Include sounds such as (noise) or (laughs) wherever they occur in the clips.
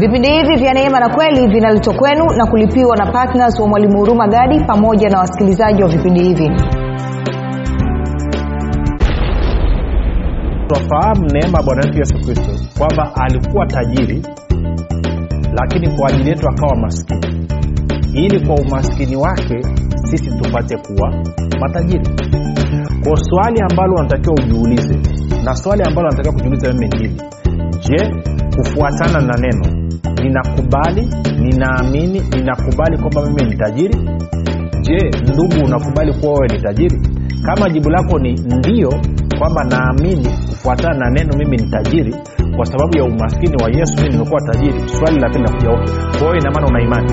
vipindi hivi vya neema na kweli vinaletwa kwenu na kulipiwa na ptns wa mwalimu huruma gadi pamoja na wasikilizaji wa vipindi hivi. Twafahamu neema bwana wetu yesu kristo kwamba alikuwa tajiri lakini kwa ajili yetu akawa maskini. Ili kwa umaskini wake sisi tupate kuwa matajiri. Kwa swali ambalo unatakiwa ujiulize na swali ambalo unatakiwa kujiuliza mimi hili. Je kufuatana na neno ninakubali ninaamini ninakubali kwamba mimi ni tajiri. Je ndugu unakubali kuwa wewe ni tajiri? Kama jibu lako ni ndio kwamba naamini kufuatana na neno mimi ni tajiri kwa sababu ya umaskini wa yesu mimi nimekuwa tajiri. Swali la pili nakuja okay kwa hiyo inamaana una imani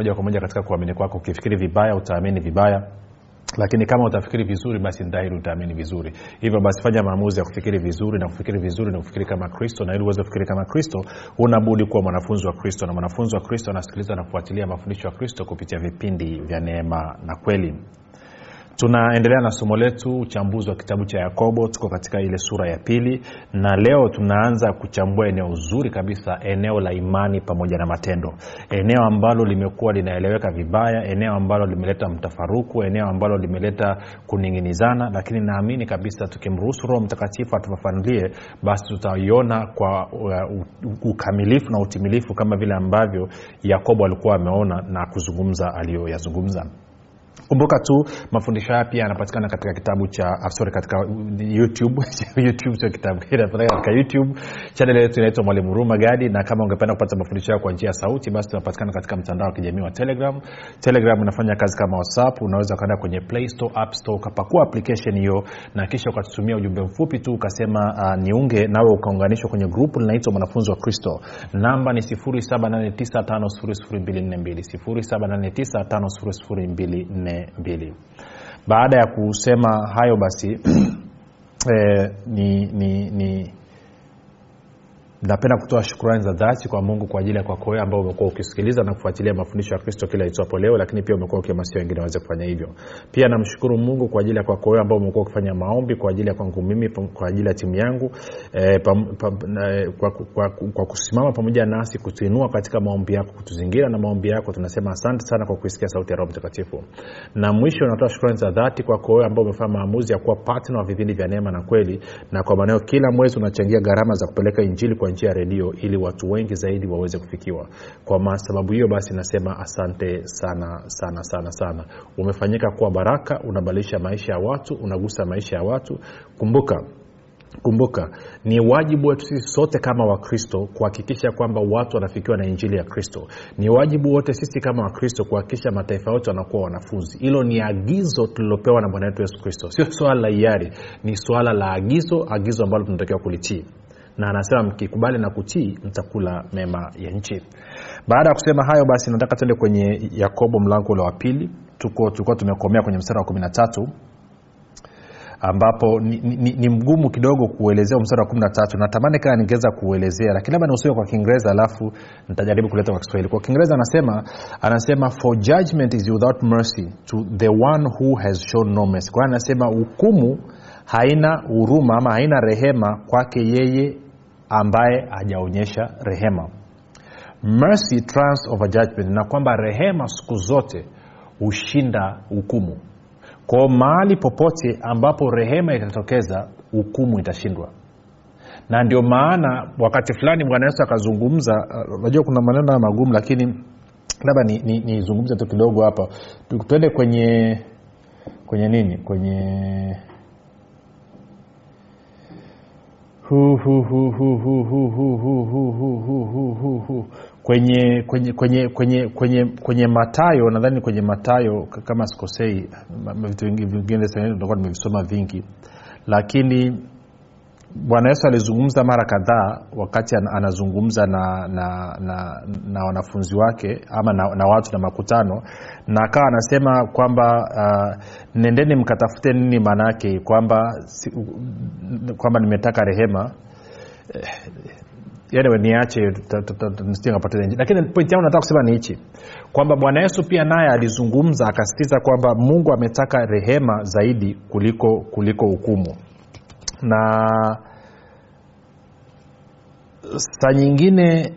moja kwa moja katika kuamini kwako. Ukifikiri vibaya utaamini vibaya. Lakini kama utafikiri vizuri basi dhahiri utaamini vizuri. Hivyo basi fanya maamuzi ya kufikiri vizuri na kufikiri vizuri na kufikiri kama kristo. Na ili uweze kufikiri kama kristo unabudi kuwa mwanafunzi wa kristo. Na mwanafunzi wa kristo anasikiliza na kufuatilia mafundisho ya kristo kupitia vipindi vya neema na kweli tunaendelea na somo letu uchambuzi wa kitabu cha yakobo. Tuko katika ile sura ya pili na leo tunaanza kuchambua eneo zuri kabisa eneo la imani pamoja na matendo. Eneo ambalo limekuwa linaeleweka vibaya eneo ambalo limeleta mtafaruku eneo ambalo limeleta kuning'inizana lakini naamini kabisa tukimruhusu roho mtakatifu atufafanulie basi tutaiona kwa uh, ukamilifu na utimilifu kama vile ambavyo yakobo alikuwa ameona na kuzungumza aliyoyazungumza kumbuka tu mafundisho haya pia yanapatikana katika kitabu cha sorry katika youtube. (laughs) Youtube sio kitabu katika youtube. Chanel yetu inaitwa mwalimu huruma gadi na kama ungependa kupata mafundisho hayo kwa njia ya sauti basi tunapatikana katika mtandao wa kijamii wa telegram. Telegram inafanya kazi kama whatsapp. Unaweza ukaenda kwenye play store app store ukapakua application hiyo na kisha ukatutumia ujumbe mfupi tu ukasema uh, niunge nawe ukaunganishwa kwenye grupu linaitwa mwanafunzi wa kristo. Namba ni 789 mbili. Baada ya kusema hayo basi (clears throat) eh, ni, ni, ni napenda kutoa shukrani za dhati kwa mungu kwa ajili ya kwako wewe ambao umekuwa ukisikiliza na kufuatilia mafundisho ya kristo kila itwapo leo lakini pia umekuwa ukihamasia wengine waweze kufanya hivyo. Pia namshukuru mungu kwa ajili ya kwako ambao umekuwa ukifanya maombi kwa ajili ya kwangu mimi kwa ajili ya timu yangu eh, pam, pam, na, kwa, kwa, kwa, kwa kusimama pamoja nasi kutuinua katika maombi yako kutuzingira na maombi yako. Tunasema asante sana kwa kuisikia sauti ya roho mtakatifu. Na mwisho natoa shukrani za dhati kwako ambao umefanya maamuzi ya kuwa patna wa vipindi vya neema na kweli na kwa maneo kila mwezi unachangia gharama za kupeleka injili kwa njia ya redio ili watu wengi zaidi waweze kufikiwa. Kwa sababu hiyo basi nasema asante sana sana sana sana. Umefanyika kuwa baraka unabadilisha maisha ya watu unagusa maisha ya watu. Kumbuka kumbuka ni wajibu wetu sisi sote kama wakristo kuhakikisha kwamba watu wanafikiwa na injili ya kristo. Ni wajibu wote sisi kama wakristo kuhakikisha mataifa yote wanakuwa wanafunzi. Hilo ni agizo tulilopewa na bwana wetu yesu kristo. Sio swala la hiari ni swala la agizo agizo ambalo tunatakiwa kulitii na anasema mkikubali na kutii mtakula mema ya nchi. Baada ya kusema hayo basi nataka tuende kwenye yakobo mlango ule wa pili. Tuko tulikuwa tumekomea kwenye mstari wa kumi na ambapo ni, ni, ni mgumu kidogo kuelezea mstari wa kumi na natamani kaa ningeweza kuelezea lakini labda niusome kwa kiingereza alafu nitajaribu kuleta kwa kiswahili. Kwa kiingereza anasema anasema for judgment is without mercy to the one who has shown no mercy. Kwa anasema hukumu haina huruma ama haina rehema kwake yeye ambaye hajaonyesha rehema. Mercy trans over judgment na kwamba rehema siku zote hushinda hukumu. Kwao mahali popote ambapo rehema itatokeza hukumu itashindwa. Na ndio maana wakati fulani bwana yesu akazungumza unajua uh, kuna maneno magumu lakini labda nizungumze ni, ni tu kidogo hapa. Tuende kwenye kwenye nini? Kwenye kwenye kwenye kwenye kwenye kwenye kwenye matayo nadhani kwenye matayo kama sikosei vitu vingi- vingine tutakuwa nimevisoma vingi lakini bwana yesu alizungumza mara kadhaa wakati anazungumza na na, na na wanafunzi wake ama na, na watu na makutano na akawa anasema kwamba uh, nendeni mkatafute nini maana yake kwamba si, kwamba nimetaka rehema. Anyway, niache lakini pointi yangu nataka kusema ni hichi kwamba bwana yesu pia naye alizungumza akasisitiza kwamba mungu ametaka rehema zaidi kuliko kuliko hukumu na saa nyingine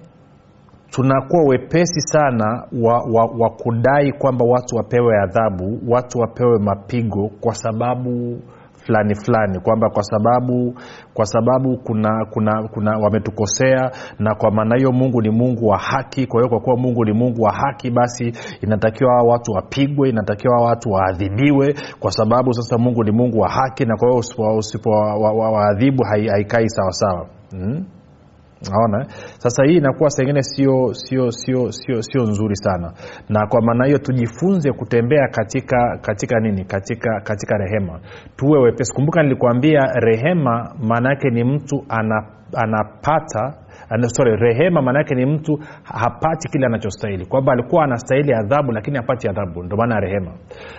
tunakuwa wepesi sana wa, wa, wa kudai kwamba watu wapewe adhabu watu wapewe mapigo kwa sababu fulani fulani kwamba kwa sababu kwa sababu kuna kuna kuna wametukosea na kwa maana hiyo mungu ni mungu wa haki kwa hiyo kwa kuwa mungu ni mungu wa haki basi inatakiwa hawa watu wapigwe inatakiwa hawa watu waadhibiwe kwa sababu sasa mungu ni mungu wa haki na kwa hiyo usipowaadhibu haikai sawasawa mm? Naona sasa hii inakuwa sengine sio sio sio sio sio nzuri sana. Na kwa maana hiyo tujifunze kutembea katika katika nini? Katika katika rehema. Tuwe wepesi. Kumbuka nilikuambia rehema maana yake ni mtu ana, anapata ana, sorry rehema maana yake ni mtu hapati kile anachostahili. Kwamba alikuwa anastahili adhabu lakini hapati adhabu. Ndio maana rehema.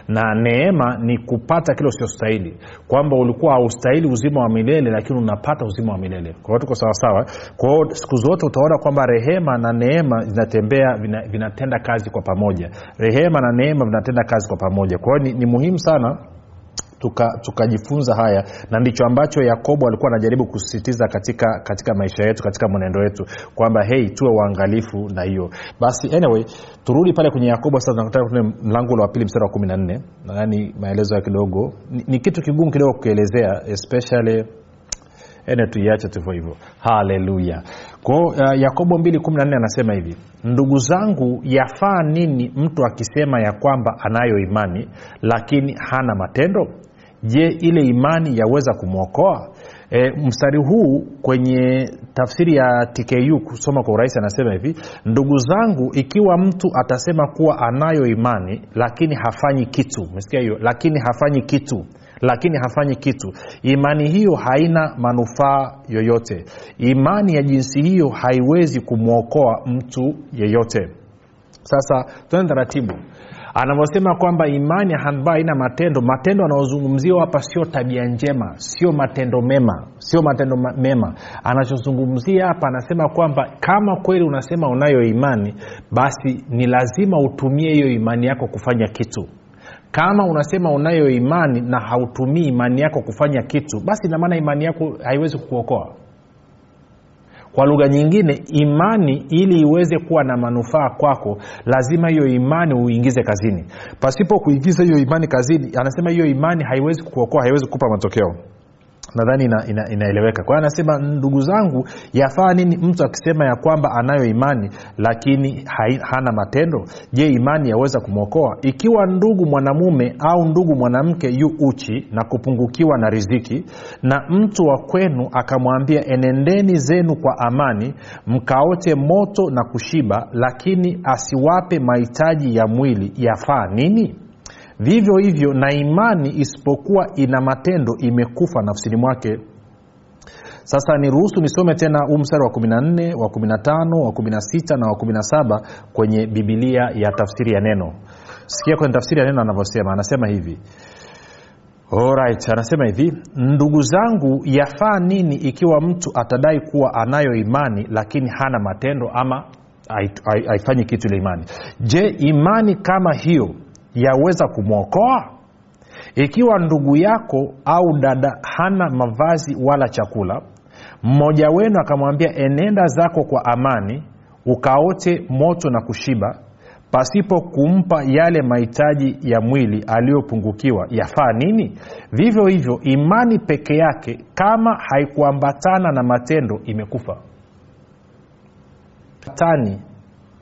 Na neema ni kupata kile usiostahili. Kwamba ulikuwa haustahili uzima wa milele lakini unapata uzima wa milele. Kwa tuko sawasawa kwao siku zote utaona kwamba rehema na neema zinatembea vina, vinatenda kazi kwa pamoja. Rehema na neema vinatenda kazi kwa pamoja. Kwa hiyo ni, ni muhimu sana tukajifunza tuka haya na ndicho ambacho yakobo alikuwa anajaribu kusisitiza katika katika maisha yetu katika mwenendo wetu kwamba hei tuwe uangalifu na hiyo. Basi anyway turudi pale kwenye yakobo. Sasa mlango wa pili mstari wa kumi na nne. Nadhani maelezo ya kidogo. Ni, ni kitu kigumu kidogo kukielezea especially tuiache tuvo hivyo. Haleluya kwao uh, yakobo 214 anasema hivi ndugu zangu yafaa nini mtu akisema ya kwamba anayo imani lakini hana matendo je ile imani yaweza kumwokoa? E, mstari huu kwenye tafsiri ya tku kusoma kwa urahisi anasema hivi ndugu zangu ikiwa mtu atasema kuwa anayo imani lakini hafanyi kitu mesikia hiyo lakini hafanyi kitu lakini hafanyi kitu imani hiyo haina manufaa yoyote. Imani ya jinsi hiyo haiwezi kumwokoa mtu yeyote. Sasa tuende taratibu anavyosema kwamba imani ambayo haina matendo. Matendo anayozungumziwa hapa sio tabia njema sio matendo mema sio matendo mema. Anachozungumzia hapa anasema kwamba kama kweli unasema unayo imani basi ni lazima utumie hiyo imani yako kufanya kitu. Kama unasema unayo imani na hautumii imani yako kufanya kitu basi inamaana imani yako haiwezi kukuokoa kwa lugha nyingine imani ili iweze kuwa na manufaa kwako lazima hiyo imani uingize kazini. Pasipo kuingiza hiyo imani kazini anasema hiyo imani haiwezi kukuokoa haiwezi kukupa matokeo nadhani ina, ina, inaeleweka. Kwa hiyo anasema ndugu zangu yafaa nini mtu akisema ya kwamba anayo imani lakini hai, hana matendo? Je imani yaweza kumwokoa? Ikiwa ndugu mwanamume au ndugu mwanamke yu uchi na kupungukiwa na riziki na mtu wa kwenu akamwambia enendeni zenu kwa amani mkaote moto na kushiba lakini asiwape mahitaji ya mwili yafaa nini vivyo hivyo na imani isipokuwa ina matendo imekufa nafsini mwake. Sasa niruhusu nisome tena huu mstari wa 14 wa 15 wa 16 na wa 17 kwenye bibilia ya tafsiri ya neno. Sikia kwenye tafsiri ya neno anavyosema. Anasema hivi. Alright, anasema hivi. Ndugu zangu yafaa nini ikiwa mtu atadai kuwa anayo imani lakini hana matendo ama haifanyi kitu ile imani? Je imani kama hiyo yaweza kumwokoa? Ikiwa ndugu yako au dada hana mavazi wala chakula mmoja wenu akamwambia enenda zako kwa amani ukaote moto na kushiba pasipo kumpa yale mahitaji ya mwili aliyopungukiwa yafaa nini? Vivyo hivyo imani peke yake kama haikuambatana na matendo imekufa. Tani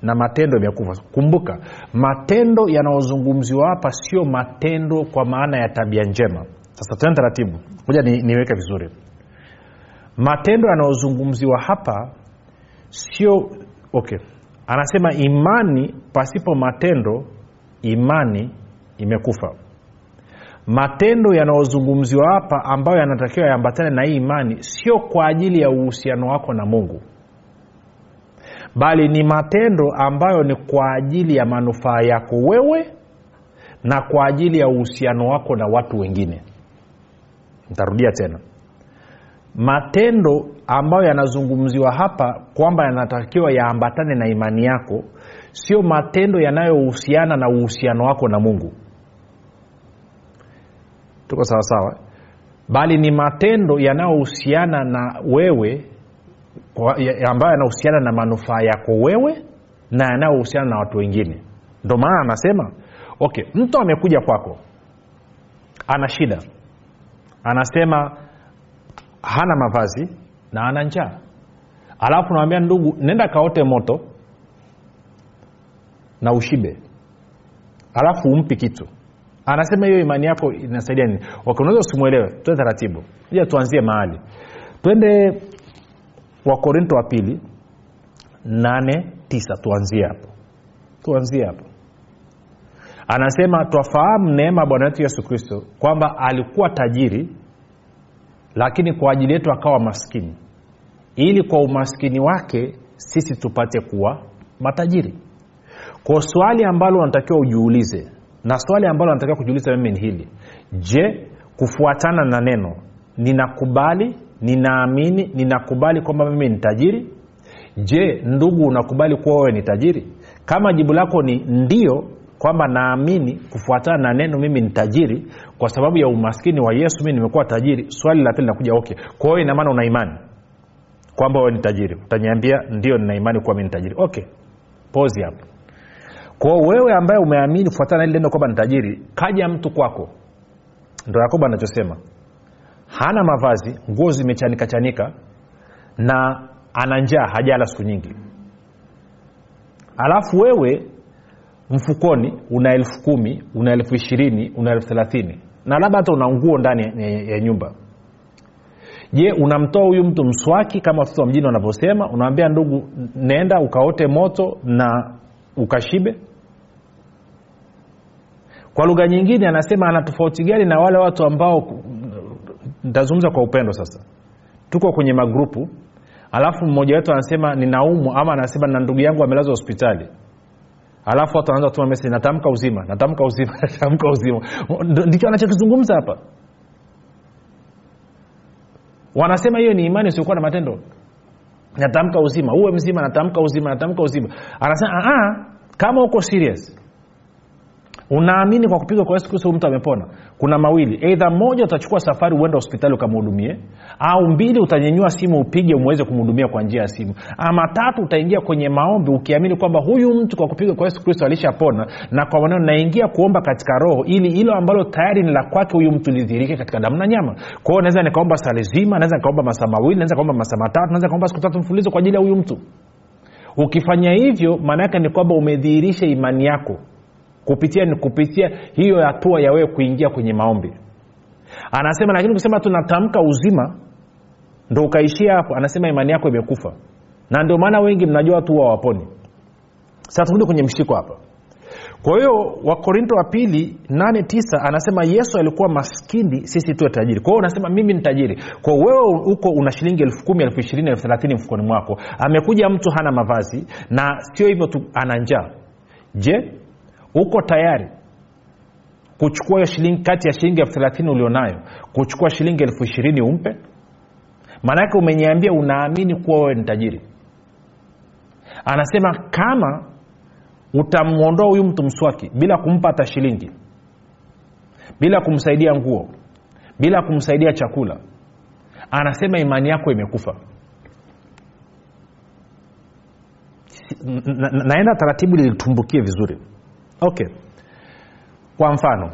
na matendo yamekufa kumbuka matendo yanayozungumziwa hapa sio matendo kwa maana ya tabia njema. Sasa tena taratibu. Moja ni, niweke vizuri. Matendo yanayozungumziwa hapa sio okay. Anasema imani pasipo matendo imani imekufa. Matendo yanayozungumziwa hapa ambayo yanatakiwa yaambatane na hii imani sio kwa ajili ya uhusiano wako na mungu bali ni matendo ambayo ni kwa ajili ya manufaa yako wewe na kwa ajili ya uhusiano wako na watu wengine. Ntarudia tena. Matendo ambayo yanazungumziwa hapa kwamba yanatakiwa yaambatane na imani yako sio matendo yanayohusiana na uhusiano wako na mungu. Tuko sawasawa bali ni matendo yanayohusiana na wewe ambayo yanahusiana na manufaa yako wewe na yanayohusiana na watu wengine. Ndo maana anasema okay mtu amekuja kwako ana shida. Anasema hana mavazi na ana njaa. Alafu nawambia ndugu nenda kaote moto na ushibe. Alafu umpi kitu. Anasema hiyo imani yako inasaidia nini? Okay, unaweza usimwelewe tuende taratibu. Ija tuanzie mahali. Twende wakorinto wa pili nane tisa. Tuanzie hapo. Tuanzie hapo. Anasema twafahamu neema bwana wetu yesu kristo kwamba alikuwa tajiri lakini kwa ajili yetu akawa maskini. Ili kwa umaskini wake sisi tupate kuwa matajiri. Kwa swali ambalo unatakiwa ujiulize na swali ambalo natakiwa kujiuliza mimi ni hili. Je kufuatana na neno ninakubali ninaamini ninakubali kwamba mimi ni tajiri. Je ndugu unakubali kuwa wewe ni tajiri? Kama jibu lako ni ndio kwamba naamini kufuatana na neno mimi ni tajiri kwa sababu ya umaskini wa yesu mi nimekuwa tajiri swali la pili linakuja okay. Kwa hiyo inamaana una imani kwamba wewe ni tajiri? Utaniambia ndio nina imani kuwa mi ni tajiri. Okay. Pozi hapo. Kwao wewe ambaye umeamini kufuatana na ile neno kwamba ni tajiri kaja mtu kwako. Ndo yakobo anachosema hana mavazi nguo zimechanika chanika na ana njaa hajala siku nyingi. Alafu wewe mfukoni una elfu kumi una elfu ishirini una elfu thelathini. Na labda hata una nguo ndani ya, nyumba. Je unamtoa huyu mtu mswaki kama watoto wa mjini wanavyosema? Unawambia ndugu nenda ukaote moto na ukashibe. Kwa lugha nyingine anasema ana tofauti gani na wale watu ambao ntazungumza kwa upendo sasa. Tuko kwenye magrupu alafu mmoja wetu anasema ninaumwa ama anasema na ndugu yangu amelazwa hospitali. Alafu watu wanaanza kutuma message natamka uzima natamka uzima (laughs) natamka uzima. Ndicho anachokizungumza hapa. Wanasema hiyo ni imani usiokuwa na matendo. Natamka uzima uwe mzima natamka uzima natamka uzima. Anasema "Ah, kama uko serious unaamini kwa kupigwa kwa yesu kristo mtu amepona kuna mawili. Eidha moja utachukua safari uende hospitali ukamhudumie au mbili utanyenyua simu upige umweze kumhudumia kwa njia ya simu. Ama tatu utaingia kwenye maombi ukiamini kwamba huyu mtu kwa kupigwa kwa yesu kristo alishapona na kwa maneno naingia kuomba katika roho ili hilo ambalo tayari ni la kwake huyu mtu lidhirike katika damu na nyama. Kwao naweza nikaomba sali zima naweza nikaomba masaa mawili naweza nikaomba masaa matatu naweza nikaomba siku tatu mfulizo kwa ajili ya huyu mtu. Ukifanya hivyo maana yake ni kwamba umedhihirisha imani yako kupitia ni kupitia hiyo hatua ya wewe kuingia kwenye maombi. Anasema lakini kusema tunatamka uzima ndo ukaishia hapo. Anasema imani yako imekufa. Na ndio maana wengi mnajua watu huwa waponi sasa turudi kwenye mshiko hapa. Kwa hiyo wakorinto wa pili 89 anasema yesu alikuwa maskini sisi tuwe tajiri. Kwa hiyo unasema mimi ni tajiri. Kwa wewe huko una shilingi elfu kumi elfu ishirini elfu thelathini mfukoni mwako. Amekuja mtu hana mavazi na sio hivyo tu ana njaa. Je uko tayari kuchukua hiyo shilingi kati ya shilingi elfu thelathini ulionayo kuchukua shilingi elfu ishirini umpe? Maanake umeniambia unaamini kuwa wewe ni tajiri. Anasema kama utamwondoa huyu mtu mswaki bila kumpa hata shilingi bila kumsaidia nguo bila kumsaidia chakula anasema imani yako imekufa. Na, na, naenda taratibu lilitumbukie vizuri okay. Kwa mfano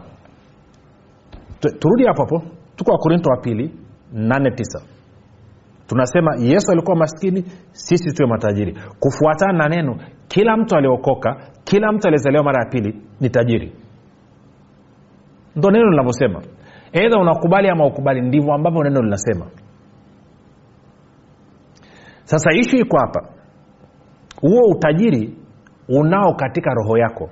turudi hapo hapo. Tuko wakorinto wa pili 89 tunasema yesu alikuwa maskini sisi tuwe matajiri. Kufuatana na neno kila mtu aliokoka kila mtu aliyezaliwa mara ya pili ni tajiri. Ndo neno linavyosema. Eidha unakubali ama ukubali ndivyo ambavyo neno linasema. Sasa ishu iko hapa. Huo utajiri unao katika roho yako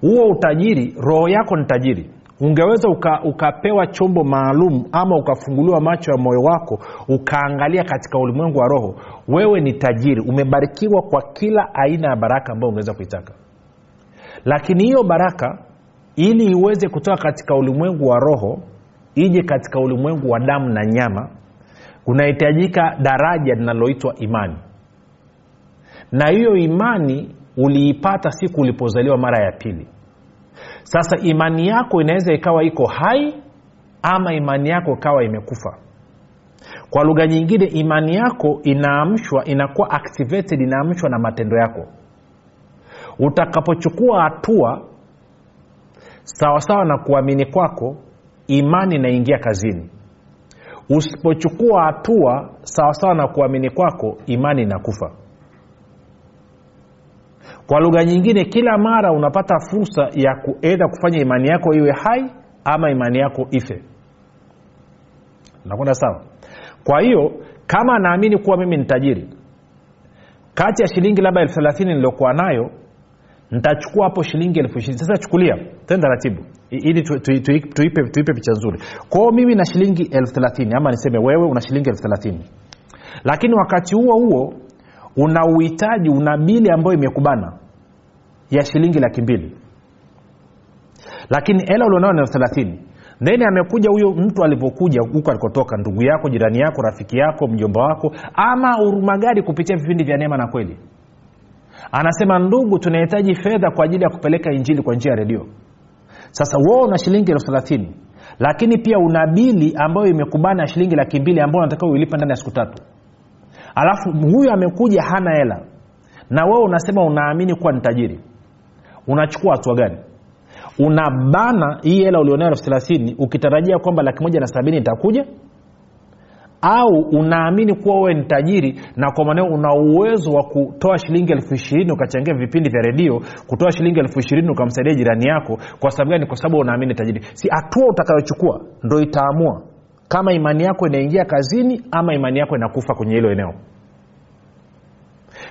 huo utajiri roho yako ni tajiri. Ungeweza uka, ukapewa chombo maalum ama ukafunguliwa macho ya moyo wako ukaangalia katika ulimwengu wa roho wewe ni tajiri. Umebarikiwa kwa kila aina ya baraka ambayo ungeweza kuitaka. Lakini hiyo baraka ili iweze kutoka katika ulimwengu wa roho ije katika ulimwengu wa damu na nyama kunahitajika daraja linaloitwa imani. Na hiyo imani uliipata siku ulipozaliwa mara ya pili. Sasa imani yako inaweza ikawa iko hai ama imani yako ikawa imekufa. Kwa lugha nyingine imani yako inaamshwa inakuwa activated inaamshwa na matendo yako. Utakapochukua hatua sawasawa na kuamini kwako imani inaingia kazini. Usipochukua hatua sawasawa na kuamini kwako imani inakufa kwa lugha nyingine kila mara unapata fursa ya kuenda kufanya imani yako iwe hai ama imani yako ife. Nakwenda sawa? Kwa hiyo kama naamini kuwa mimi ni kati ya shilingi labda elfu thelathini niliokuwa nayo ntachukua hapo shilingi elfu ishirini. Sasa chukulia tena taratibu. Ili tu, tu, tu, tuipe, tuipe picha nzuri. Kwao mimi na shilingi elfu thelathini ama niseme wewe una shilingi elfu thelathini. Lakini wakati huo huo una uhitaji una bili ambayo imekubana ya shilingi laki mbili. Lakini hela ulionao ni thelathini. Then amekuja huyo mtu alivyokuja huko alikotoka ndugu yako jirani yako rafiki yako mjomba wako ama urumagari kupitia vipindi vya neema na kweli? Anasema ndugu tunahitaji fedha kwa ajili ya kupeleka injili kwa njia ya redio. Sasa wewe una shilingi elfu thelathini lakini pia una bili ambayo imekubana shilingi laki mbili ambayo unatakiwa uilipa ndani ya siku tatu alafu huyu amekuja hana hela. Na wewe unasema unaamini kuwa ni tajiri. Unachukua hatua gani? Unabana hii hela ulionao elfu thelathini ukitarajia kwamba laki moja na sabini itakuja? Au unaamini kuwa wewe ni tajiri na kwa maneo una uwezo wa kutoa shilingi elfu ishirini ukachangia vipindi vya redio kutoa shilingi elfu ishirini ukamsaidia jirani yako? Kwa sababu gani? Kwa sababu unaamini tajiri. Si hatua utakayochukua ndo itaamua kama imani yako inaingia kazini ama imani yako inakufa kwenye hilo eneo.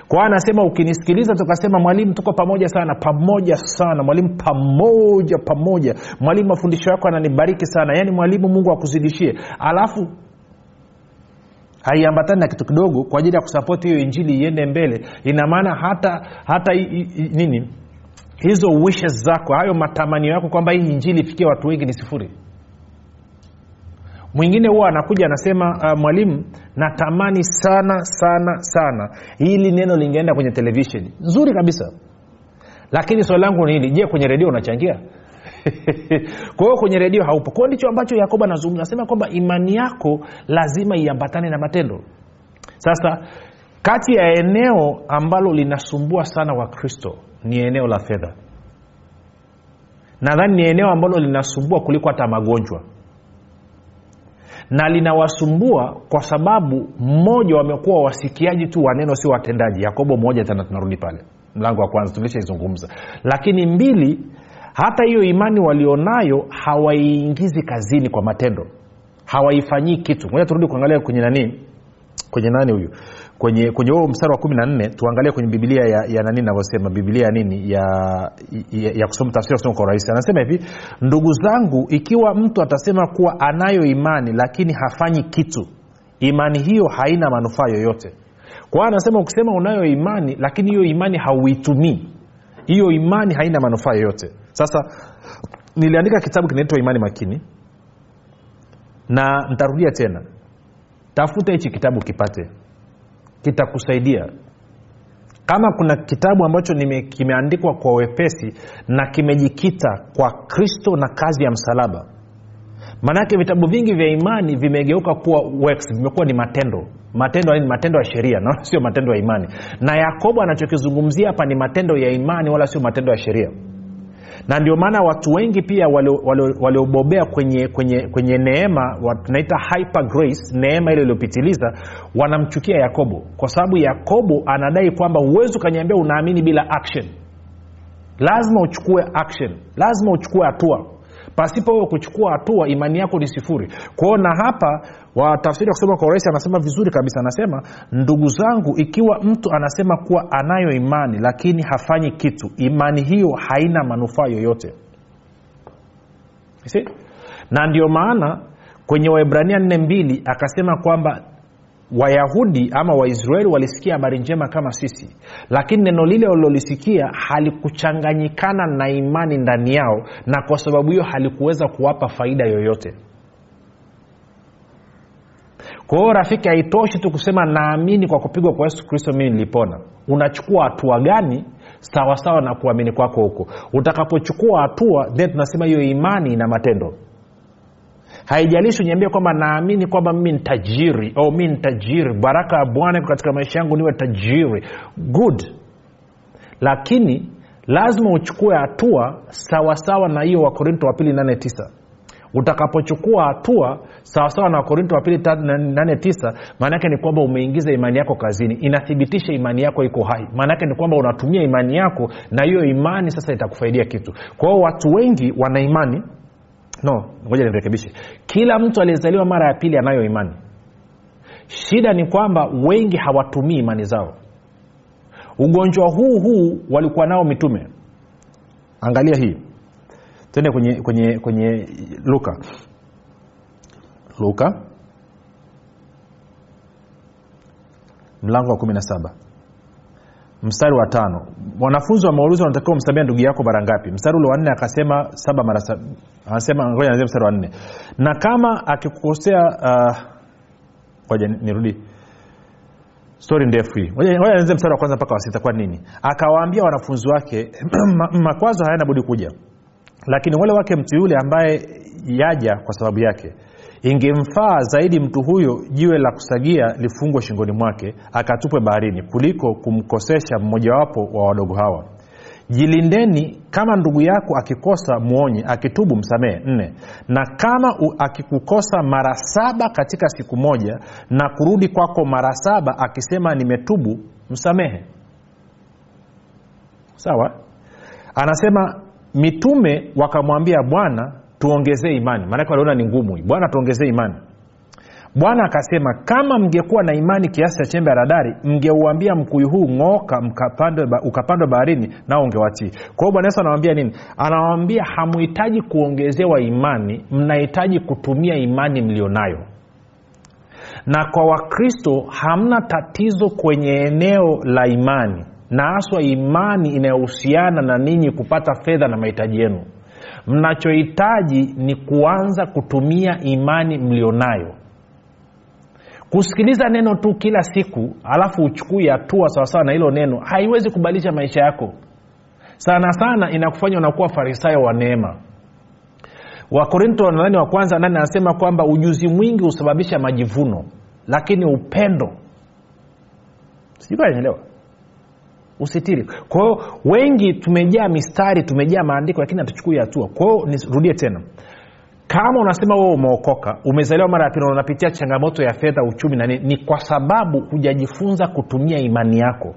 Kwa anasema ukinisikiliza tukasema mwalimu tuko pamoja sana pamoja sana. Mwalimu pamoja pamoja. Mwalimu mafundisho yako ananibariki sana. Yaani mwalimu mungu akuzidishie. Alafu haiambatani na kitu kidogo kwa ajili ya kusapoti hiyo injili iende mbele. Ina maana hata hata i, i, nini? Hizo wishes zako hayo matamanio yako kwamba hii injili ifikie watu wengi ni sifuri mwingine huwa anakuja anasema uh, mwalimu natamani sana sana sana. Hili neno lingeenda kwenye televisheni nzuri kabisa. Lakini swali langu ni hili je kwenye redio unachangia? (laughs) Kwa hiyo kwenye redio haupo. Kwao ndicho ambacho yakobo anazungumza. Anasema kwamba imani yako lazima iambatane na matendo. Sasa kati ya eneo ambalo linasumbua sana wakristo ni eneo la fedha. Nadhani ni eneo ambalo linasumbua kuliko hata magonjwa na linawasumbua kwa sababu mmoja wamekuwa wasikiaji tu wa neno sio watendaji. Yakobo moja tena tunarudi pale. Mlango wa kwanza tulishaizungumza lakini mbili hata hiyo imani walionayo hawaiingizi kazini kwa matendo. Hawaifanyii kitu. Moja turudi kuangalia kwenye nani kwenye nani huyu? Kwenye kwenye huo mstari wa kumi na nne tuangalie kwenye bibilia ya, ya nani navyosema bibilia ya nini? Ya, ya, ya kusoma tafsiri kusoma kwa urahisi. Anasema hivi ndugu zangu ikiwa mtu atasema kuwa anayo imani lakini hafanyi kitu imani hiyo haina manufaa yoyote. Kwa hiyo anasema ukisema unayo imani lakini hiyo imani hauitumii. Hiyo imani haina manufaa yoyote. Sasa niliandika kitabu kinaitwa imani makini na ntarudia tena tafuta hichi kitabu kipate. Kitakusaidia. Kama kuna kitabu ambacho nime, kimeandikwa kwa wepesi na kimejikita kwa kristo na kazi ya msalaba. Maanake vitabu vingi vya imani vimegeuka kuwa works vimekuwa ni matendo. Matendo ni matendo ya sheria. Na sio matendo ya imani. Na yakobo anachokizungumzia hapa ni matendo ya imani wala sio matendo ya sheria na ndio maana watu wengi pia waliobobea kwenye, kwenye, kwenye neema tunaita hyper grace neema ile iliyopitiliza wanamchukia yakobo. Kwa sababu yakobo anadai kwamba huwezi ukaniambia unaamini bila action. Lazima uchukue action. Lazima uchukue hatua pasipo wewe kuchukua hatua imani yako ni sifuri. Kwao na hapa watafsiri kusema kwa urahisi anasema vizuri kabisa. Anasema ndugu zangu ikiwa mtu anasema kuwa anayo imani lakini hafanyi kitu imani hiyo haina manufaa yoyote. See? na ndio maana kwenye waibrania nne mbili akasema kwamba wayahudi ama waisraeli walisikia habari njema kama sisi lakini neno lile walilolisikia halikuchanganyikana na imani ndani yao na kwa sababu hiyo halikuweza kuwapa faida yoyote. Kwa hiyo rafiki haitoshi tu kusema naamini kwa kupigwa kwa yesu kristo mimi nilipona. Unachukua hatua gani? Sawasawa na kuamini kwako huko. Utakapochukua hatua then tunasema hiyo imani ina matendo haijalishi uniambie kwamba naamini kwamba mimi ni au mi ni baraka ya bwana iko katika maisha yangu niwe tajiri. Good. Lakini lazima uchukue hatua sawasawa na hiyo wakorinto wa pili nane tisa. Utakapochukua hatua sawasawa na wakorinto wa pili nane tisa maanaake ni kwamba umeingiza imani yako kazini. Inathibitisha imani yako iko hai. Maanaake ni kwamba unatumia imani yako na hiyo imani sasa itakufaidia kitu. Kwa hiyo watu wengi wana imani no ngoja nirekebishe kila mtu aliyezaliwa mara ya pili anayo imani. Shida ni kwamba wengi hawatumii imani zao. Ugonjwa huu huu walikuwa nao mitume. Angalia hii. Tende kwenye kwenye kwenye luka. Luka. Mlango wa kumi na saba mstari wa tano. Wanafunzi wameuliza unatakiwa umsamia ndugu yako mara ngapi? Mstari ule wanne akasema saba mara anasema ngoja nianzie mstari wa nne. Na kama akikukosea ngoja uh, nirudi. Stori ndefu hii. Ngoja nianzie mstari wa kwanza mpaka wa sita kwa nini? Akawaambia wanafunzi wake (clears throat) makwazo hayana budi kuja. Lakini wale wake mtu yule ambaye yaja kwa sababu yake ingemfaa zaidi mtu huyo jiwe la kusagia lifungwe shingoni mwake akatupwe baharini kuliko kumkosesha mmojawapo wa wadogo hawa. Jilindeni kama ndugu yako akikosa mwonye akitubu msamehe. Nne na kama u, akikukosa mara saba katika siku moja na kurudi kwako mara saba akisema nimetubu msamehe. Sawa? Anasema mitume wakamwambia bwana tuongezee imani. Maanake waliona ni ngumu bwana tuongezee imani. Bwana akasema kama mngekuwa na imani kiasi cha chembe ya radari mngeuambia mkuyu huu ng'oka ukapandwe baharini nao ungewatii. Kwa hiyo bwana yesu anawambia nini? Anawambia hamuhitaji kuongezewa imani mnahitaji kutumia imani mlionayo. Na kwa wakristo hamna tatizo kwenye eneo la imani na haswa imani inayohusiana na ninyi kupata fedha na mahitaji yenu mnachohitaji ni kuanza kutumia imani mlionayo. Kusikiliza neno tu kila siku alafu uchukui hatua sawasawa na hilo neno haiwezi kubadilisha maisha yako. Sana sana inakufanya unakuwa farisayo wa neema. Wakorinto nadhani wa kwanza nane anasema kwamba ujuzi mwingi husababisha majivuno lakini upendo. Sijukaelewa usitiri. Kwa wengi tumejaa mistari tumejaa maandiko lakini hatuchukui hatua. Kwa nirudie tena. Kama unasema wewe umeokoka umezaliwa mara ya pili unapitia changamoto ya fedha uchumi na nini ni kwa sababu hujajifunza kutumia imani yako.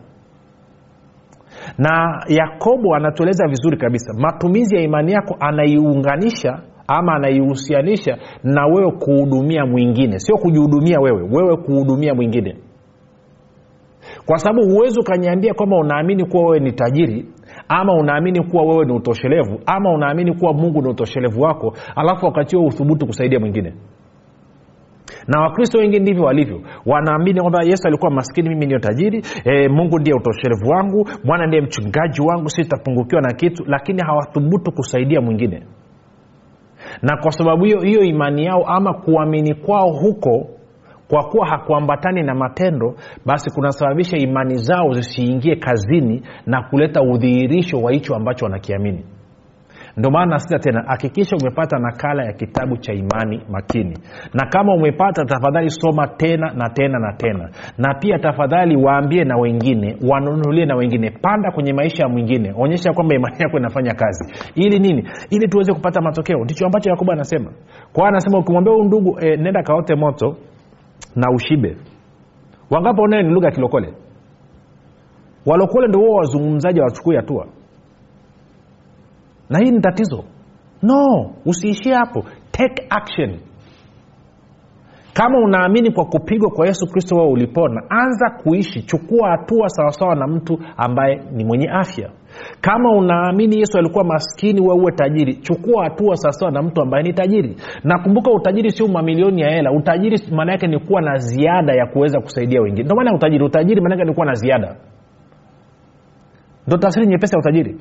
Na yakobo anatueleza vizuri kabisa matumizi ya imani yako anaiunganisha ama anaihusianisha na wewe kuhudumia mwingine. Sio kujihudumia wewe wewe kuhudumia mwingine kwa sababu huwezi ukaniambia kwamba unaamini kuwa wewe ni tajiri ama unaamini kuwa wewe ni utoshelevu ama unaamini kuwa mungu ni utoshelevu wako alafu wakati uthubutu kusaidia mwingine. Na wakristo wengi ndivyo walivyo. Wanaamini kwamba yesu alikuwa maskini mimi niyo tajiri e, mungu ndiye utoshelevu wangu bwana ndiye mchungaji wangu si tapungukiwa na kitu lakini hawathubutu kusaidia mwingine. Na kwa sababu hiyo hiyo imani yao ama kuamini kwao huko kwa kuwa hakuambatani na matendo basi kunasababisha imani zao zisiingie kazini na kuleta udhihirisho wa hicho ambacho wanakiamini. Ndio maana nasita tena hakikisha umepata nakala ya kitabu cha imani makini. Na kama umepata tafadhali soma tena na tena na tena. Na pia tafadhali waambie na wengine wanunulie na wengine. Panda kwenye maisha ya mwingine. Onyesha kwamba imani yako inafanya kazi. Ili nini? Ili tuweze kupata matokeo. Ndicho ambacho yakobo anasema. Kwao anasema ukimwambia huu ndugu e, nenda kaote moto na ushibe. Wangapo nayo ni lugha ya kilokole? Walokole ndio huo wazungumzaji wachukui hatua. Na hii ni tatizo. No usiishie hapo. Take action. Kama unaamini kwa kupigwa kwa yesu kristo wao ulipona anza kuishi. Chukua hatua sawasawa na mtu ambaye ni mwenye afya kama unaamini yesu alikuwa maskini we uwe tajiri. Chukua hatua sawasawa na mtu ambaye ni tajiri. Nakumbuka utajiri sio mamilioni ya hela. Utajiri maana yake ni kuwa na ziada ya kuweza kusaidia wengine. Ndio maana utajiri utajiri maana yake ni kuwa na ziada. Ndo tafsiri nyepesi ya utajiri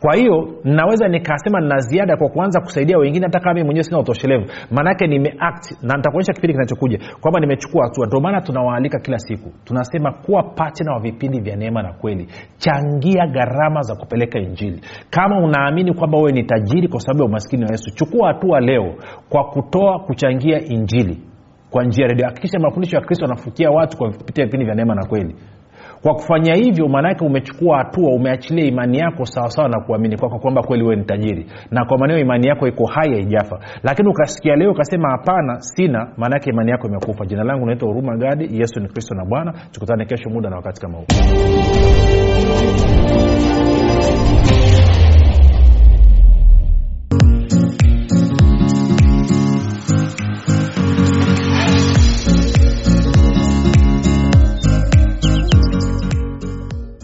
kwa hiyo naweza nikasema na ziada kwa kuanza kusaidia wengine hata kama mwenyewe sina utoshelevu. Maanake nimeact na nitakuonyesha kipindi kinachokuja kwamba nimechukua hatua. Ndio maana tunawaalika kila siku. Tunasema kuwa patna wa vipindi vya neema na kweli. Changia gharama za kupeleka injili. Kama unaamini kwamba wewe ni tajiri kwa sababu ya umaskini wa yesu chukua hatua leo kwa kutoa kuchangia injili kwa njia redio. Hakikisha mafundisho ya kristo anafukia watu kwa kupitia vipindi vya neema na kweli kwa kufanya hivyo maanaake umechukua hatua umeachilia imani yako sawasawa na kuamini kwako kwamba kweli wewe ni tajiri. Na kwa maneo imani yako iko hai haijafa. Lakini ukasikia leo ukasema hapana sina maanaake imani yako imekufa. Jina langu naitwa huruma gadi yesu ni kristo na bwana. Tukutane kesho muda na wakati kama huu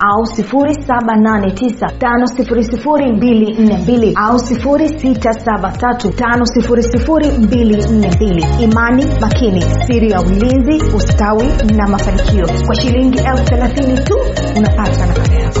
au 789 au 673 imani makini siri ya ulinzi ustawi na mafanikio. Kwa shilingi elfu thelathini tu unapata nakala yako